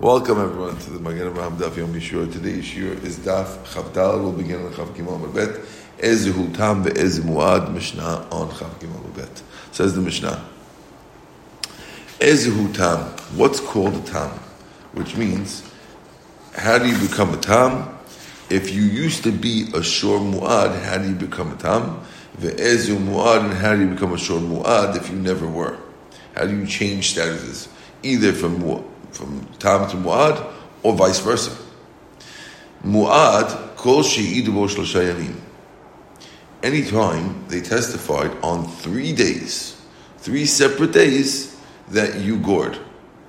Welcome everyone to the Magen Avraham Daf Yom Yishur. Today's Yishur is Daf Chavdal. We'll begin on Chav Gimel Bet. Ezehu Tam ve'ez Muad Mishnah on Chav Gimel Bet. Says the Mishnah. Ezehu Tam. What's called a Tam? Which means, how do you become a Tam? If you used to be a Shor Muad, how do you become a Tam? Ve'ezu Muad, and how do you become a Shor Muad if you never were? How do you change statuses? Either from from Tam to Mu'ad, or vice versa. Mu'ad, kol she'idu bo shlosha Anytime they testified on three days, three separate days, that you gored.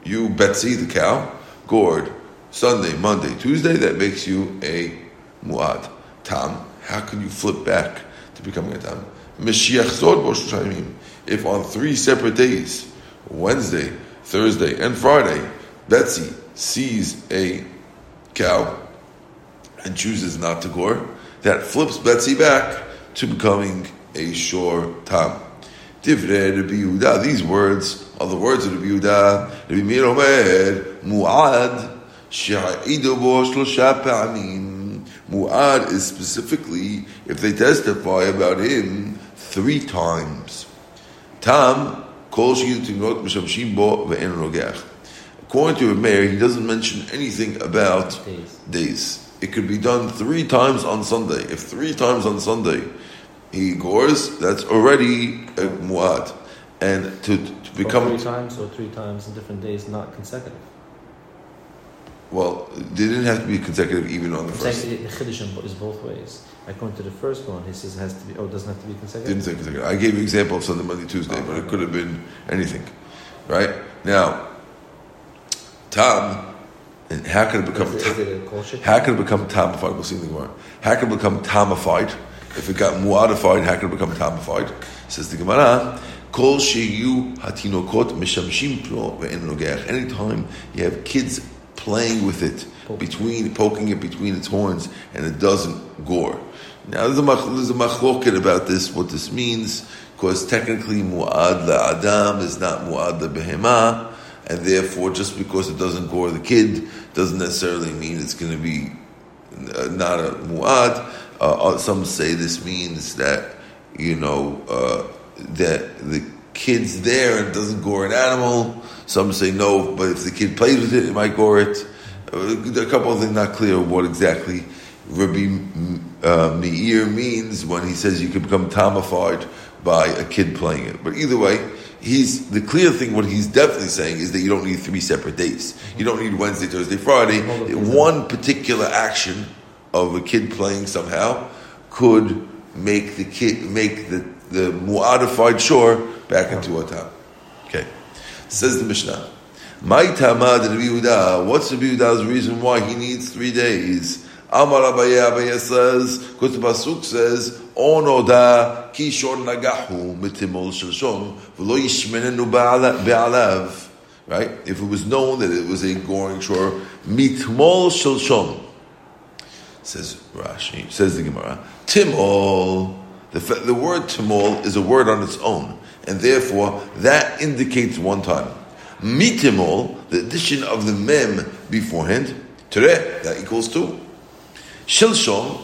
You, Betsy, the cow, gored Sunday, Monday, Tuesday, that makes you a Mu'ad. Tam, how can you flip back to becoming a Tam? If on three separate days, Wednesday, Thursday, and Friday, Betsy sees a cow and chooses not to gore, that flips Betsy back to becoming a shore tam. These words are the words of the Yehuda. Rabbi Omer, Mu'ad, Mu'ad is specifically if they testify about him three times. Tam, kol she'yidu mishamshim bo ve'en rogach. According to Meir, he doesn't mention anything about days. days. It could be done three times on Sunday. If three times on Sunday he gores, that's already a muad. And to, to become or three times or three times in different days, not consecutive. Well, they didn't have to be consecutive even on the I'm first. Saying the chiddush is both ways. According to the first one, he says it has to be. Oh, it doesn't have to be consecutive. Didn't say consecutive. I gave you an example of Sunday, Monday, Tuesday, oh, but okay. it could have been anything, right? Now, tam, and how can it become? Is it, is it how can it become tamified? We'll see in the Gemara. How can it become tamified? If it got muadified, how can it become tamified? Says the Gemara. Kol sheyu hatinokot mishamshim pro ve'en Anytime you have kids playing with it, between poking it between its horns, and it doesn't gore. Now there's a, there's a machloket about this, what this means, because technically muad la adam is not muad la behema, and therefore, just because it doesn't gore the kid doesn't necessarily mean it's going to be uh, not a muad. Uh, uh, some say this means that you know uh, that the kid's there and doesn't gore an animal. Some say no, but if the kid plays with it, it might gore it. Uh, a couple of things not clear what exactly Rabbi uh, Meir means when he says you can become tamified by a kid playing it. But either way, he's the clear thing. What he's definitely saying is that you don't need three separate days. You don't need Wednesday, Thursday, Friday. One particular action of a kid playing somehow could make the kid make the the modified shore back into a tam. Okay, says the Mishnah. My tamad Rabbi What's the Yehuda's reason why he needs three days? Amar Abaye Abaye says, because the pasuk says onoda kishor nagahu mitimol shalshon v'lo yishmenenu be'alav. Right? If it was known that it was a goring shore, mitmol shalshon. Says Rashi, says the Gemara, timol. The, the word timol is a word on its own, and therefore that indicates one time. Mitimol, the addition of the mem beforehand, tere, that equals two. Shilshon,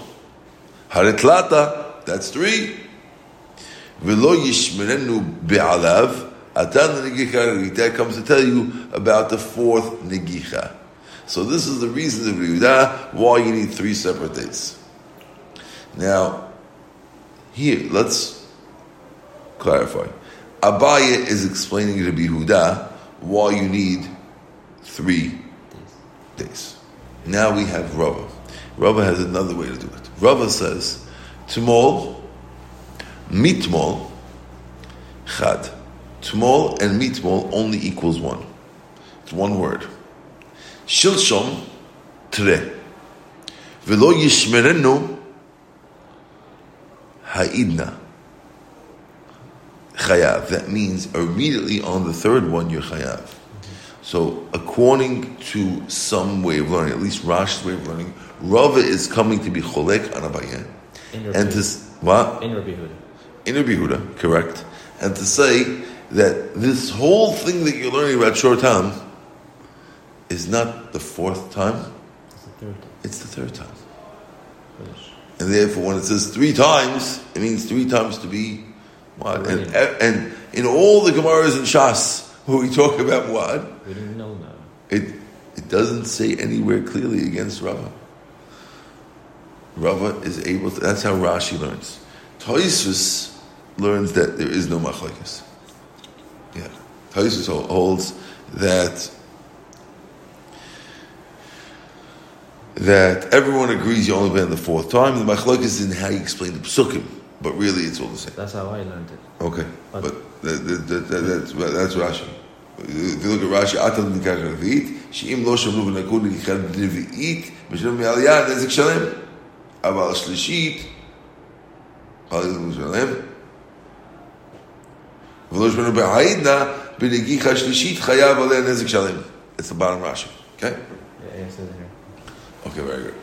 haritlata, that's three. V'lo yishmerenu be'alav. Atan negicha That comes to tell you about the fourth negicha. So this is the reason of Yehuda why you need three separate days. Now, here let's clarify. Abaye is explaining to Yehuda why you need three days. Now we have Rava. Rava has another way to do it. Rava says Tmol, mitmol, chad. Tmol and mitmol only equals one. It's one word. Shilshom, tre. Velo yishmerenu ha'idna. Chayav. That means immediately on the third one you're chayav. So, according to some way of learning, at least Rash's way of learning, Rava is coming to be cholek on Abaye and to what in Rabbi Huda. In Rabbi Huda, correct. And to say that this whole thing that you're learning about short time is not the fourth time, It's the third time. it's the third time. Finish. And therefore, when it says three times, it means three times to be Muad. And, and in all the Gemaras and Shas, we talk about what? We didn't know now. it, it doesn't say anywhere clearly against Rava. Rava is able to, that's how Rashi learns. Toisus learns that there is no machlekes. Yeah. Toisus holds that that everyone agrees you only been the fourth time. The machlekes is in how you explain the psukim, but really it's all the same. That's how I learned it. Okay, But- but that, that, that, that, that's, that's Rashi. If you look at Rashi, Atal Nikach Revit, Sheim Lo Shamlu V'Nakul Nikach Revit, B'Shem Mi'aliyah, Nezik Shalem. Aval Shlishit, Halil Shalem. V'Lo Shmenu B'Haidna, B'Negicha Shlishit, Chayav Aleh Nezik Shalem. It's the bottom Rashi. Okay? Yeah, yeah, it says here. Okay, very good.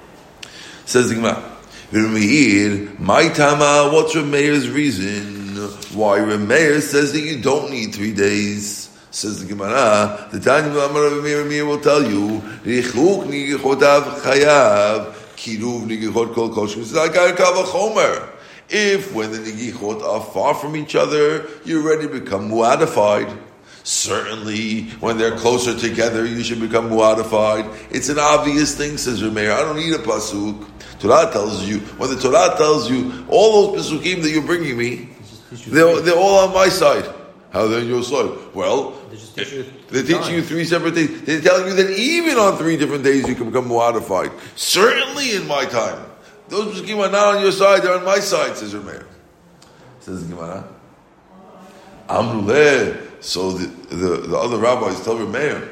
Says the Gemara. Meir, my tama, what's Rav reason? Why Rav says that you don't need three days? Says the Gemara, the Tanya Rav Meir, Rav Meir will tell you, Richuk nigichotav chayav, kiruv nigichot kol kol shem zagar kavachomer. If when the nigichot are far from each other, you already become muadified. Certainly, when they're closer together, you should become muadified. It's an obvious thing, says Rameir. I don't need a pasuk. Torah tells you, when the Torah tells you, all those pasukim that you're bringing me, They just teach you they're, they're all on my side. How they're on your side? Well, They just teach you teaching you three separate days. They're telling you that even on three different days you can become modified. Certainly in my time. Those pasukim are not on your side, they're on my side, says Rameir. Says the Gemara. Amruleh. So the, the, the other rabbis tell Rameir,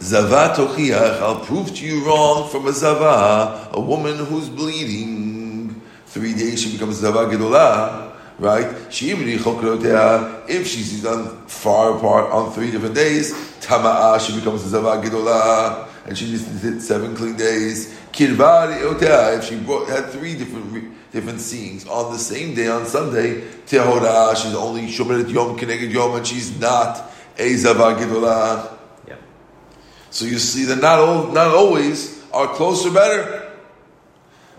Zava tochiach, I'll prove to you wrong from a zava, a woman who's bleeding. Three days she becomes zava gedolah, right? Chokrotea, if she's done far apart on three different days, tama'a, she becomes zava gedolah, and she just did seven clean days. Kirvari otea, if she brought, had three different re- different seeings on the same day on Sunday, tehora, she's only shomelet yom keneged yom, and she's not a zava gedolah. Yeah. So you see that not all, not always are closer better.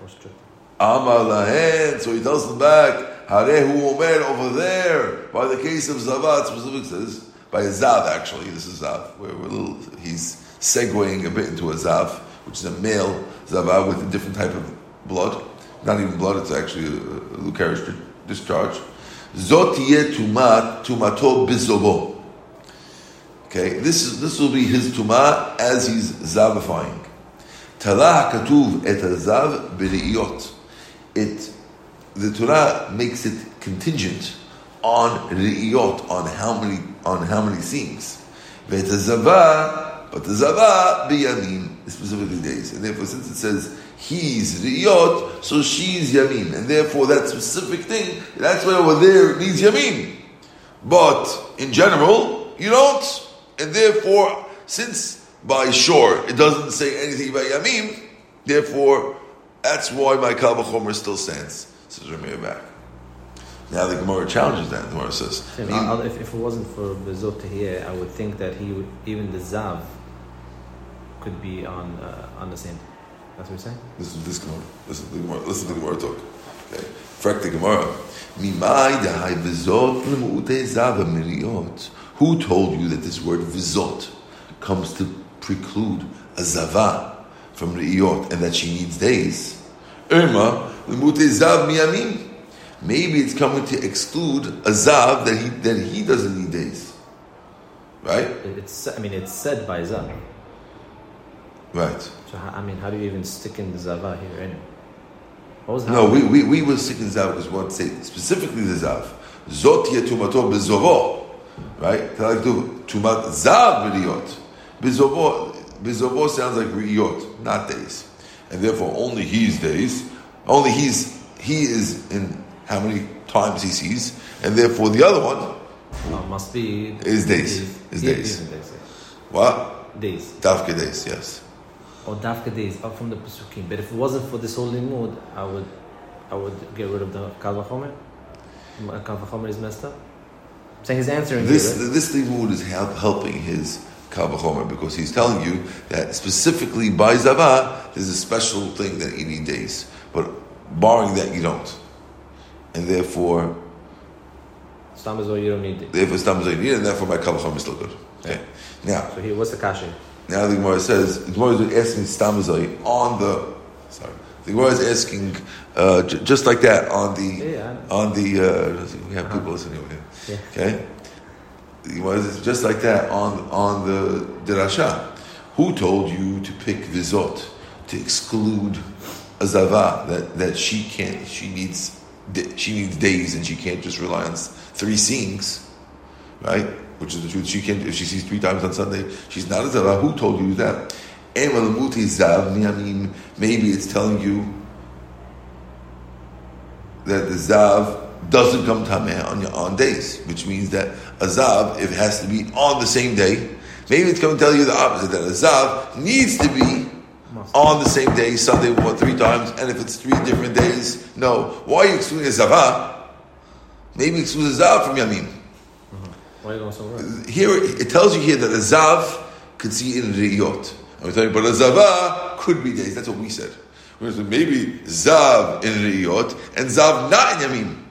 Or strict. Amar lahen. So he tells them back. Harehu omer over there. By the case of Zavat, specifically says by a Zav actually. This is Zav. We're a little, he's segueing a bit into a Zav, which is a male Zavat with a different type of blood. Not even blood. It's actually a, a discharge. Zot tumat tumato bizobo. Okay, this is this will be his tuma as he's zavifying. Talah katuv et zav b'reiyot. It, the Torah makes it contingent on reiyot, on how many on how many seams. But the zava b'yamim, specifically days, and therefore since it says he's reiyot, so she's yamim, and therefore that specific thing, that's why over there needs yamim. But in general, you don't. And therefore, since by shore it doesn't say anything about Yamim, therefore, that's why my Kavachomer still stands. Says Rameir back. Now the Gemara challenges that. The Gemara says, If, if, if it wasn't for Bezot here, I would think that he would even the Zav could be on uh, on the same. That's what you're saying. Listen to this Gemara. Listen to the Gemara. Listen to the Gemara talk. Okay. Frek the Gemara. Mimai dahai vizot l'mu'ute zava miriot. Who told you that this word vizot comes to preclude a zava from ri'iyot and that she needs days? Irma l'mu'ute zav miyamim. Maybe it's coming to exclude a zav that he that he doesn't need days. Right? It's I mean it's said by Zav. Right. So how, I mean, how do you even stick in the Zava here anyway? What was No, we, we, we were sticking zav because what say specifically the zav. Zot ye tumato bezovo, right? Like to tumat zav riyot. Bezovo sounds like riyot, not days, and therefore only he's days. Only he's he is in how many times he sees, and therefore the other one, Oh, must be Is days. Is Yeah, days. days. what Days. dafke days, yes. Or dafka days up from the Pesukim. But if it wasn't for this holy mood, I would I would get rid of the Kalvachomer. Kalvachomer is messed up. saying he's answering This here. this limud is help, helping his because he's telling you that specifically by zava there's a special thing that you need days, but barring that you don't, and therefore Stam is all you don't need it. therefore stam you need, it, and therefore my kavachomer is still good. Okay, now So here, what's the kasha? now the Gemara says the Gemara is asking stam on the sorry the Gemara is asking uh, j- just like that on the Yeah, yeah, on the uh, we have people listening over here. Yeah. Okay? Was just like that on on the derasha. Who told you to pick vizot to exclude a zava that, that she can't she needs she needs days and she can't just rely on three seeings, right? Which is the truth. She can't if she sees three times on Sunday, she's not a zava. Who told you that? I mean, maybe it's telling you that the zav doesn't come tameh on your on days, which means that a zav, if it has to be on the same day, maybe it's going to tell you the opposite that a zav needs to be on the same day, Sunday one three times, and if it's three different days, no. Why are you excluding a zava? Maybe exclude a zav from yamin. Why are you going so wrong? Here it tells you here that a zav could see in riyot. I'm telling you, but a zava could be days. That's what we said. We said maybe zav in riyot and zav not in yamin.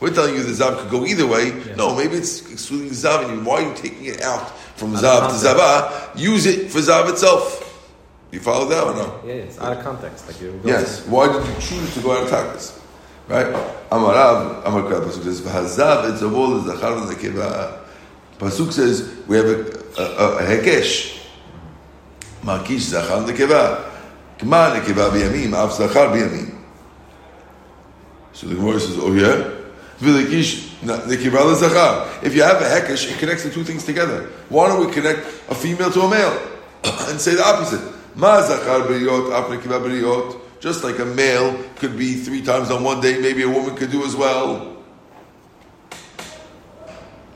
We're telling you the zav could go either way. Yeah. No, maybe it's excluding zav yamin. Why are you taking it out from zav to context. zava? Use it for zav itself. You follow that or no? Yeah, it's out of context. Like going Yes. Why did you choose to go out of takas? Right? Amarav, Amar Pasuk says, V'hazav et zavol zachar v'nekeva. Pasuk says, we have a, a, a, a hekesh. Markish zachar v'nekeva. Kma nekeva b'yamim, av zachar b'yamim. So the Gemara says, oh yeah? V'lekish na- nekeva. If you have a hekesh, it connects the two things together. Why don't we connect a female to a male? and say the opposite. Ma zachar b'riyot, b'riyot. Just like a male could be three times on one day, maybe a woman could do as well.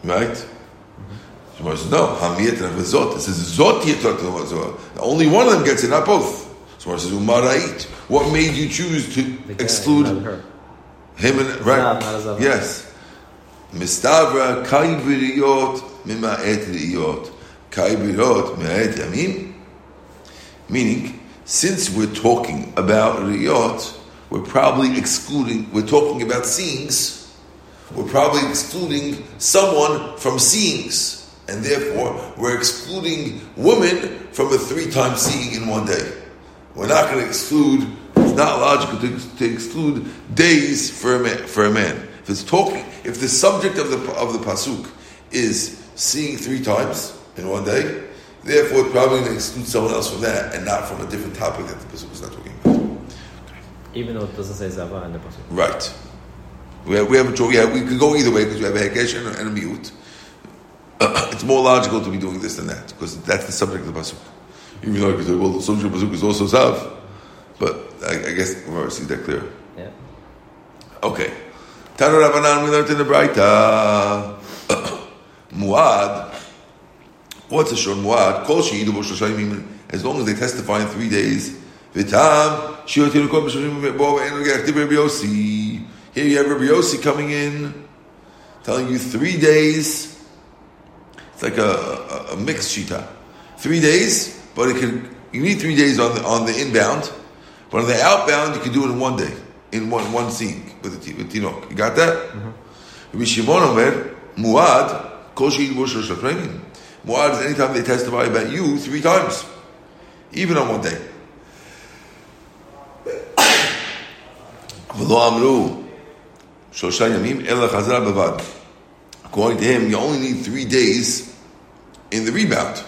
Right? Says, no, hamiyat and v'zot. It says, zot yitot. Only one of them gets it, not both. So says, umarait. What made you choose to exclude her. Him and, right? not a zav. Yes. Mistavra kai mima'et riyot. Kai biriyot mima'et yamim. Meaning, since we're talking about riyot, we're probably excluding, we're talking about seeings, we're probably excluding someone from seeings. And therefore, we're excluding women from a three time seeing in one day. We're not going to exclude, it's not logical to, to exclude days for a, man, for a man. If it's talking, if the subject of the, of the Pasuk is seeing three times in one day, therefore it's probably going to exclude someone else from that and not from a different topic that the Pasuk is not talking about. Even though it doesn't say zava in the pasuk. Right. We have, we have a choice. Yeah, we could go either way because we have a hekesh and a, and a mute. it's more logical to be doing this than that because that's the subject of the pasuk. Even though you could say, well, the subject of the pasuk is also zav, but I, I guess we'll see that clear. Yeah. Okay. Tanu Rabbanan, we learned in the Braita. Muad. What's a shor muad? Kol she'idu b'shloshah yamim. As long as they testify in three days. V'tam, shi'otiru kol b'shloshah yamim ve'bo ve'en regach di Rabbi Yossi. Here you have Rabbi Yossi coming in, telling you three days. It's like a, a, a mixed shita. Three days, but it can, you need three days on the, on the inbound, but on the outbound, you can do it in one day, in one, one scene with the, with Tinok. You got that? Mm-hmm. Rabbi Shimon Omer, Muad, Kol She'id Bo Muad is anytime they testify about you three times, even on one day. V'lo Amru, Shlosha Yamim, Ela Chazar Bavad. According to him, you only need three days in the rebound. So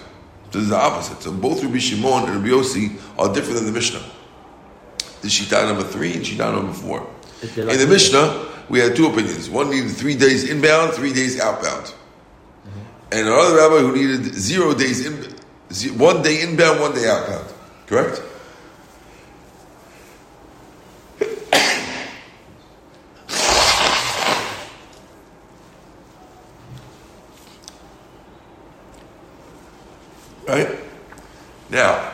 this is the opposite. So both Rabbi Shimon and Rabbi Yossi are different than the Mishnah. The Shita number three and Shita number four. In the Mishnah, we had two opinions. One needed three days inbound, three days outbound. And another rabbi who needed zero days in, one day inbound, one day outbound. Correct? Right? Now,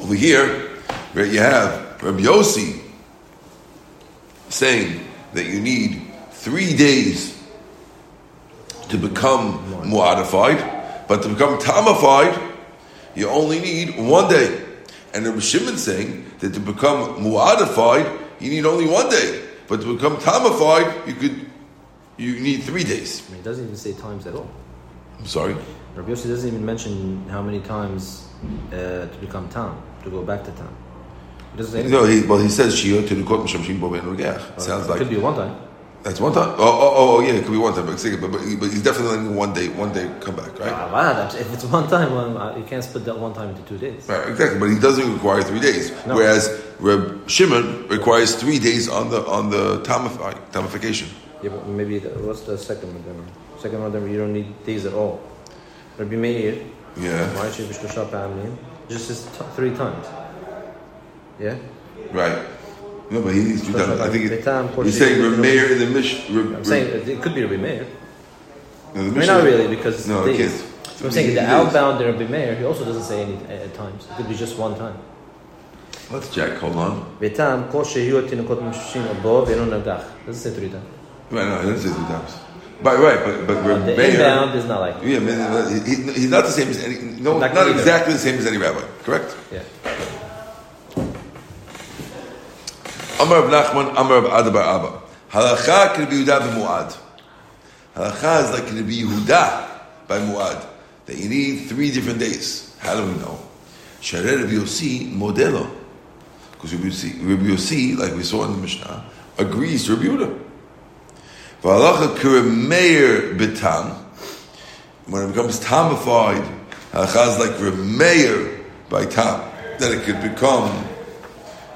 over here, where you have Rabbi Yossi saying that you need three days to become modified, but to become tamified, you only need one day. And Rabbi Shimon saying that to become modified, you need only one day, but to become tamified, you could you need three days. I mean, it doesn't even say times at all. I'm sorry. Rabbi Yossi doesn't even mention how many times uh, to become tam, to go back to tam. He doesn't say anything. No, he, well, he says shia to the kot mishamshim bo regach. Sounds it like could be one time. that's one time. Oh, oh, oh, yeah, it could be one time, but, but, but, but he's definitely one day, one day come back, right? Ah, wow, if it's one time, well, uh, you can't split that one time into two days. Right, exactly. But he doesn't require three days, No. whereas Reb Shimon requires three days on the on the tamify, tamification. Yeah, but maybe the, what's the second one? then? Second one, you don't need days at all. Rabbi Meir, Yeah, why should b'shlosha? Just t- three times. Yeah. right. No, but he needs times. I think it, he's saying Reb Meir in the Mish. Reb, I'm saying it, it could be Rabbi Meir. no, the Mishnah- not really, because No, it can't. So I'm saying the It outbound Rabbi Meir, he also doesn't say any at times. It could be just one time. Let's check. Hold on. Betam, kol shehiu tinukot mishushin abo ve'eno nagach. Doesn't say three times. Right, no, he doesn't say three times. But right, but but Uh, the inbound is not like Yeah, he, he- he's not the same as any. No, Not not, exactly the same as any rabbi. Correct. yeah. Amar of Nachman, Amar of Adabar Abba. Halacha can be Yehuda b'muad. Halacha is like can be Yehuda by muad. That you need three different days. How do we know? Sharei Rabbi Yossi modelo. Because Rabbi Yossi, like we saw in the Mishnah, agrees to Rabbi Yehuda. V'halacha kiremeir betam. When it becomes tamified, halacha is like remeir by tam. That it could become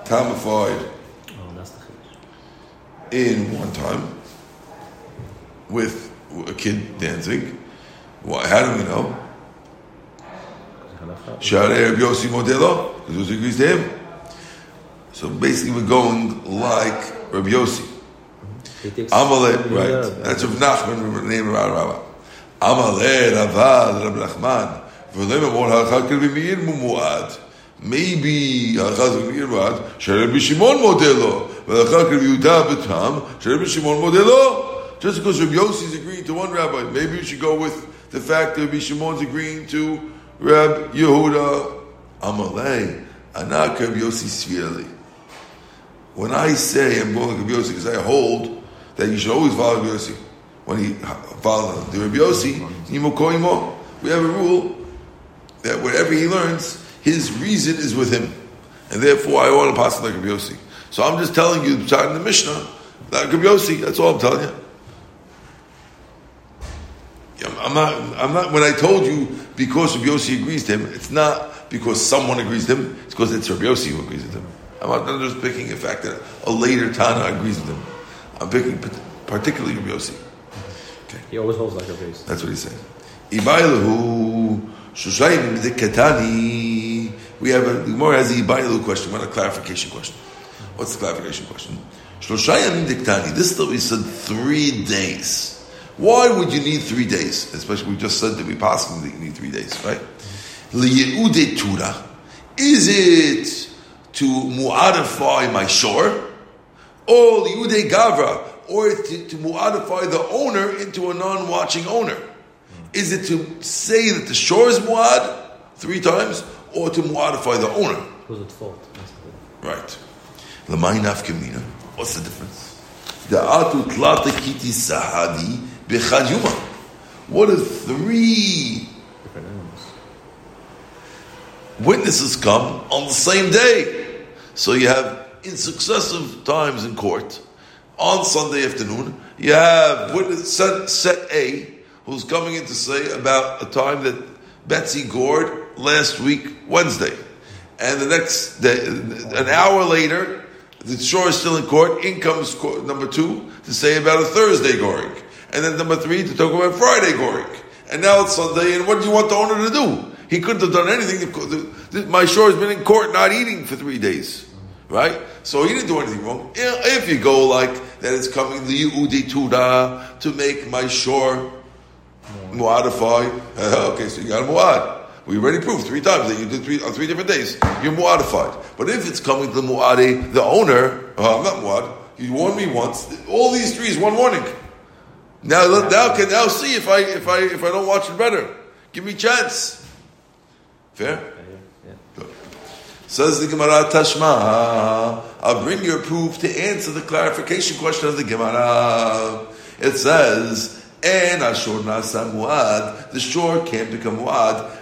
tamified Oh, that's the chiddush. In one time with a kid dancing. Why, how do we know? Because agrees to him. So basically, we're going like Rabbi Yossi. Amalek, right? That's Rav Nachman, name of Rabbi. Amalek, Ravad, Rabbi Nachman. V'lema mor halacha can be mumuad. Maybe halacha be meir mumuad. Sharei Rabbi Shimon Modelo. Can be Yehuda betam. Sharei Rabbi Shimon Modelo. Just because Rabbi Yossi is agreeing to one rabbi, maybe we should go with the fact that Rabbi Shimon's agreeing to Rabbi Yehuda. Amalei, anak Rabbi Yossi Svirli. When I say I'm going to Yossi, because I hold that you should always follow Rabbi Yossi. When he follows the Rabbi Yossi, we have a rule that whatever he learns, his reason is with him. And therefore I want to pass like Rabbi Yossi. So I'm just telling you, starting the Mishnah, Rabbi Yossi, that's all I'm telling you. I'm not, I'm not, when I told you because Rabbi Yossi agrees to him, it's not because someone agrees to him, it's because it's Rabbi Yossi who agrees with him. I'm not I'm just picking a fact that a later Tana agrees with him. I'm picking particularly Rabbi Yossi. Okay. He always holds like a base. That's what he's saying. Ibailahu Shushayim Dikatani. We have a the Gemara has a Ibailahu question, we want a clarification question. What's the clarification question? Shloshayim Diktani. This though we said three days. Why would you need three days? Especially we just said that we passing that you need three days, right? Liyeude Tura. Is it to mu'adify my shore? Or liyude Gavra? Or to, to mu'adify the owner into a non-watching owner? Is it to say that the shore is mu'ad three times? Or to mu'adify the owner? Who's at fault? Right. Lamai nafkamina. What's the difference? The atu tlata kiti sahadi bechad yuma. What if three witnesses come on the same day? So you have in successive times in court on Sunday afternoon. You have witness set, set A who's coming in to say about a time that Betsy gored last week Wednesday, and the next day, an hour later, the shore is still in court. In comes court, number two to say about a Thursday goring, and then number three to talk about Friday goring. And now it's Sunday, and what do you want the owner to do? He couldn't have done anything. My shore has been in court not eating for three days, right? So he didn't do anything wrong. If you go like that, it's coming the Yehudi Tuda to make my shore muadify. Okay, so you got a muad. We already proved three times that you did three on three different days. You're muadified. But if it's coming to the muadi, the owner, uh, I'm not muad. You warned me once. All these three is one warning. Now, now can now see if I if I if I don't watch it better. Give me a chance. Fair. Yeah. Good. Says the Gemara Tashma. I'll bring your proof to answer the clarification question of the Gemara. It says, "En ashor nasa muad." The shore can't become muad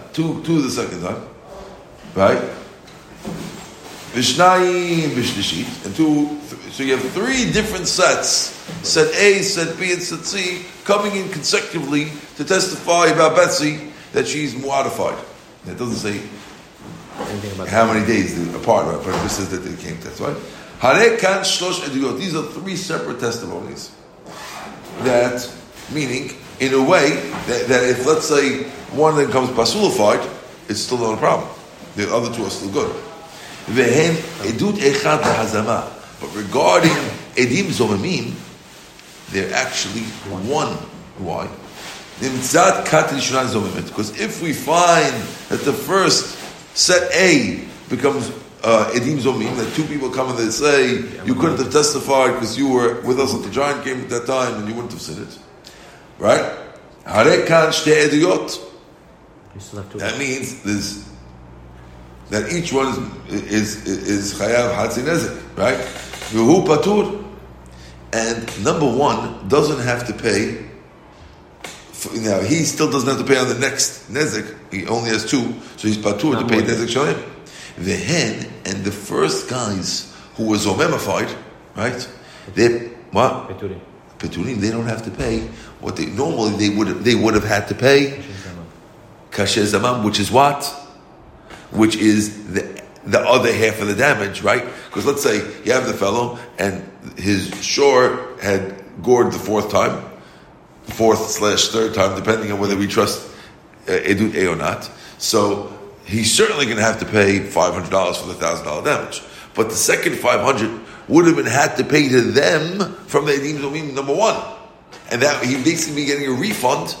two, two the second time, right? Vishnayim, Vishnishit, and two, so you have three different sets, set A, set B, and set C, coming in consecutively to testify about Betsy that she's modified. It doesn't say how many days apart, right? But it says that they came test, right? Eduyot. These are three separate testimonies. That, meaning, in a way, that, that if let's say one of them comes pasulified, it's still not a problem. The other two are still good. But regarding edim zomemim, they're actually one. Why? Because if we find that the first set A becomes uh, edim zomim, that two people come and they say you couldn't have testified because you were with us at the giant game at that time and you wouldn't have said it, right? Hare kan shte eduyot. You still have to. That means there's that each one is is is chayav hatzin nezek, right? V'hu patur, and number one doesn't have to pay. For, now he still doesn't have to pay on the next nezek. He only has two, so he's patur to pay nezek shalim. Vehen and the first guys who were zomemified, right? They what? Peturi. They don't have to pay what they normally they would have, they would have had to pay kasher zamam, which is what? Which is the the other half of the damage, right? Because let's say you have the fellow and his shore had gored the fourth time, fourth slash third time, depending on whether we trust uh, edut a or not. So he's certainly going to have to pay five hundred dollars for the thousand dollar damage. But the second five hundred would have been had to pay to them from the edim zomim number one, and that he basically be getting a refund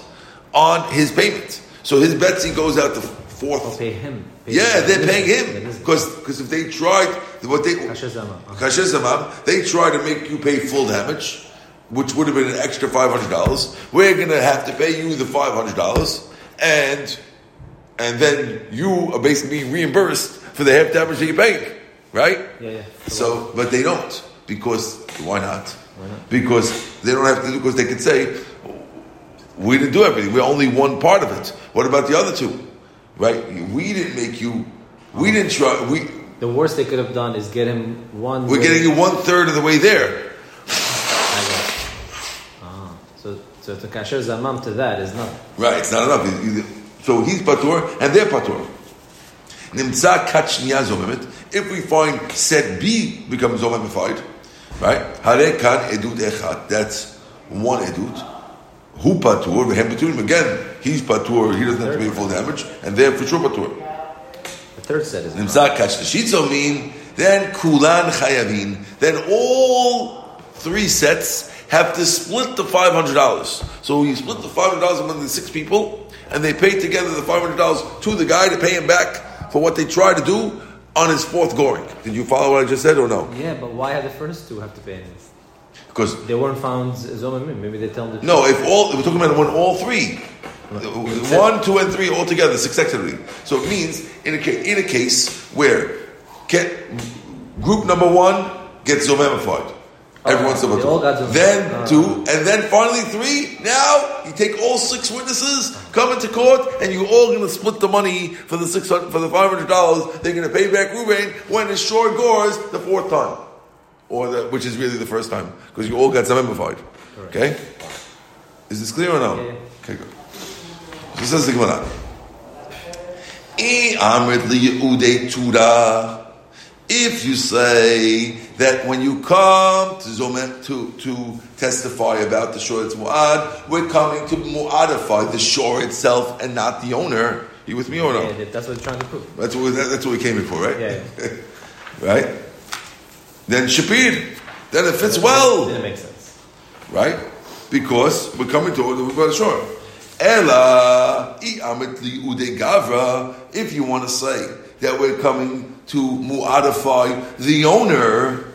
on his payment. So his Betsy goes out the fourth. I'll pay him. Pay Yeah, they're paying him is- because if they tried what they Kasher Zama. Uh-huh. Kasher Zamam, they try to make you pay full damage, which would have been an extra five hundred dollars. We're going to have to pay you the five hundred dollars, and and then you are basically being reimbursed for the half damage that you're paying, right? Yeah, yeah. So, but they don't because why not? Why not? Because they don't have to do because they could say we didn't do everything. We're only one part of it. What about the other two? Right? We didn't make you. We didn't try. We The worst they could have done is get him one. we're way- getting you one third of the way there. I got it. Ah, so so to kasher zamam to that is not. Right? It's not enough. So he's patur and they're patur. Nimtza zomemet. If we find set B becomes zomemified, right? Hare kan edut echad. That's one edut. Hu patur v'hem paturim. Again, he's patur. He doesn't have to pay full damage, and they're for sure patur. The third set is. Nimtza kachnashitzo mean then kulan chayavin. Then all three sets have to split the five hundred dollars. So you split the five hundred dollars among the six people, and they pay together the five hundred dollars to the guy to pay him back for what they tried to do on his fourth goring. Did you follow what I just said or no? Yeah, but why have the first two have to pay anything? Because They weren't found zomamim. Maybe they tell them. no, if all we're talking about when all three, one, two, and three all together successively. So it means in a case, in a case where get, group number one gets zomemified. Everyone's Oh, they all got zomemified. zomemified. Then Ah. two, and then finally three. Now you take all six witnesses, come into court, and you're all going to split the money for the six hundred for the five hundred dollars. They're going to pay back Ruvain when it's short gores the fourth time, or the, which is really the first time because you all got zomemified. Okay, is this clear or no? Yeah. Okay, good. So says the Gemara. "I amrit liyudei tura." If you say that when you come to Zomet to, to testify about the shore it's Mu'ad, we're coming to Mu'adify the shore itself and not the owner. You with me or no? Yeah, that's what we're trying to prove. That's what, that's what we came here for, right? Yeah. right? Then Shapir, then it fits well, didn't make sense. right? Because we're coming to the shore. Ella, i amit li ude gavra, if you want to say that we're coming to mu'adify the owner,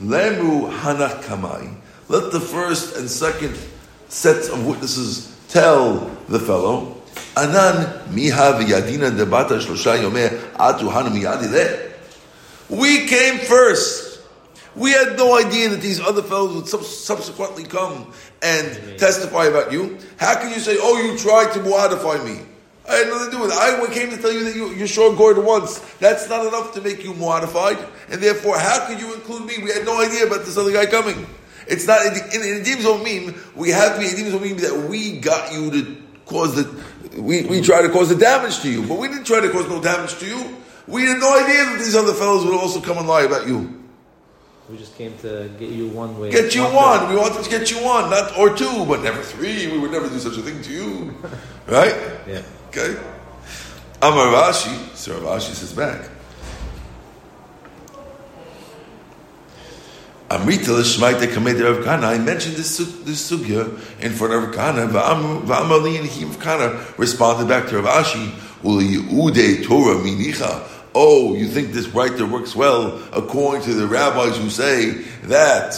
lemu hanach kamai. Let the first and second sets of witnesses tell the fellow, Anan miha v'yadina debata shlosha yomeh atu hanu. We came first. We had no idea that these other fellows would sub- subsequently come and testify about you. How can you say, oh, you tried to muadify me? I had nothing to do with it. I came to tell you that you, you're sure once. That's not enough to make you muadified. And therefore, how could you include me? We had no idea about this other guy coming. It's not, in, in, in Edim Zomim, we have to be Edim Zomim that we got you to cause the, we, we try to cause the damage to you. But we didn't try to cause no damage to you. We had no idea that these other fellows would also come and lie about you. We just came to get you one way. Get you One one. We wanted to get you one, not or two, but never three. We would never do such a thing to you, right? Yeah. Okay. Amar Rashi, so Rashi says back. Amrita l'shmaita kamed Rav Kana. I mentioned this this sugya in front of Rav Kana. V'amar li and he Rav Kana responded back to Rav Ashi. Ude Torah minicha. Oh, you think this writer works well according to the rabbis who say that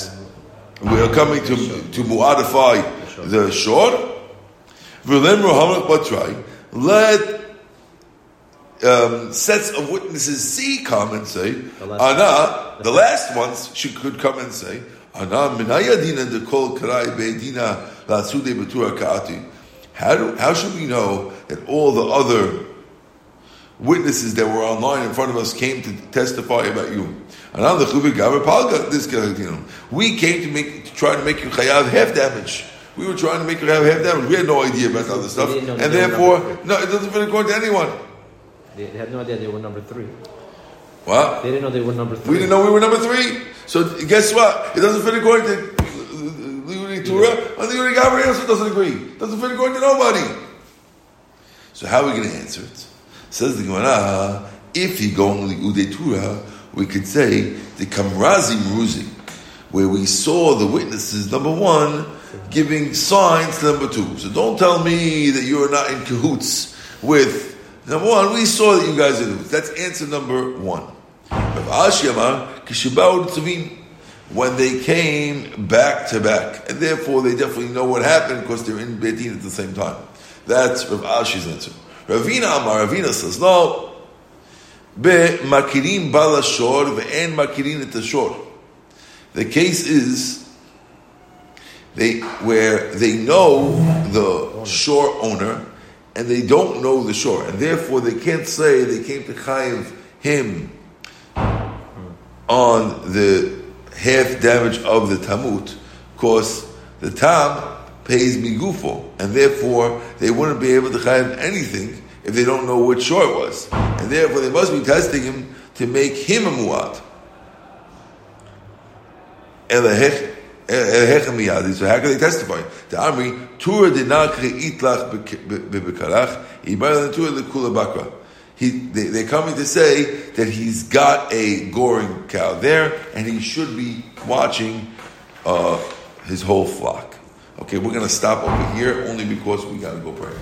we are coming to to muadify the shore? V'lem rohamach batrai. Let um, sets of witnesses C come and say, Ana, the last ones she could come and say, Ana minayadina de kol karai be'edina la'asude b'tura ka'ati. How, do, how should we know that all the other witnesses that were online in front of us came to testify about you? Ana l'chubi gaber palga, this guy, you know. We came to make, to try to make you chayav half damage. We were trying to make you have half damage. We had no idea about the other stuff. And they therefore, no, it doesn't fit according to anyone. They had no idea they were number three. What? They didn't know they were number three. We didn't know we were number three. So guess what? It doesn't fit according to uh, Liudi Torah. And Liudi Gabriel also doesn't agree. It doesn't fit according to nobody. So how are we going to answer it? Says the Gemara, if you go on Liudi Torah, we could say the Kamrazi Meruzi, where we saw the witnesses, number one, giving signs to number two. So don't tell me that you're not in cahoots with number one. We saw that you guys are. That's answer number one. When they came back to back, and therefore they definitely know what happened because they're in Betin at the same time. That's Rav Ashi's answer. Ravina Amar, Ravina says, no, be makirin balashor ve'en makirin et ashor. The case is they where they know the shore owner and they don't know the shore, and therefore they can't say they came to chayiv him on the half damage of the tamut, because the tam pays migufo, and therefore they wouldn't be able to chayiv anything if they don't know which shore it was, and therefore they must be testing him to make him a muad. So how can they testify? The Amri, Tura dinakri itlach bebekarach, Tura lekula bakra. He, they, they're coming to say that he's got a goring cow there, and he should be watching uh, his whole flock. Okay, we're going to stop over here only because we got to go pray.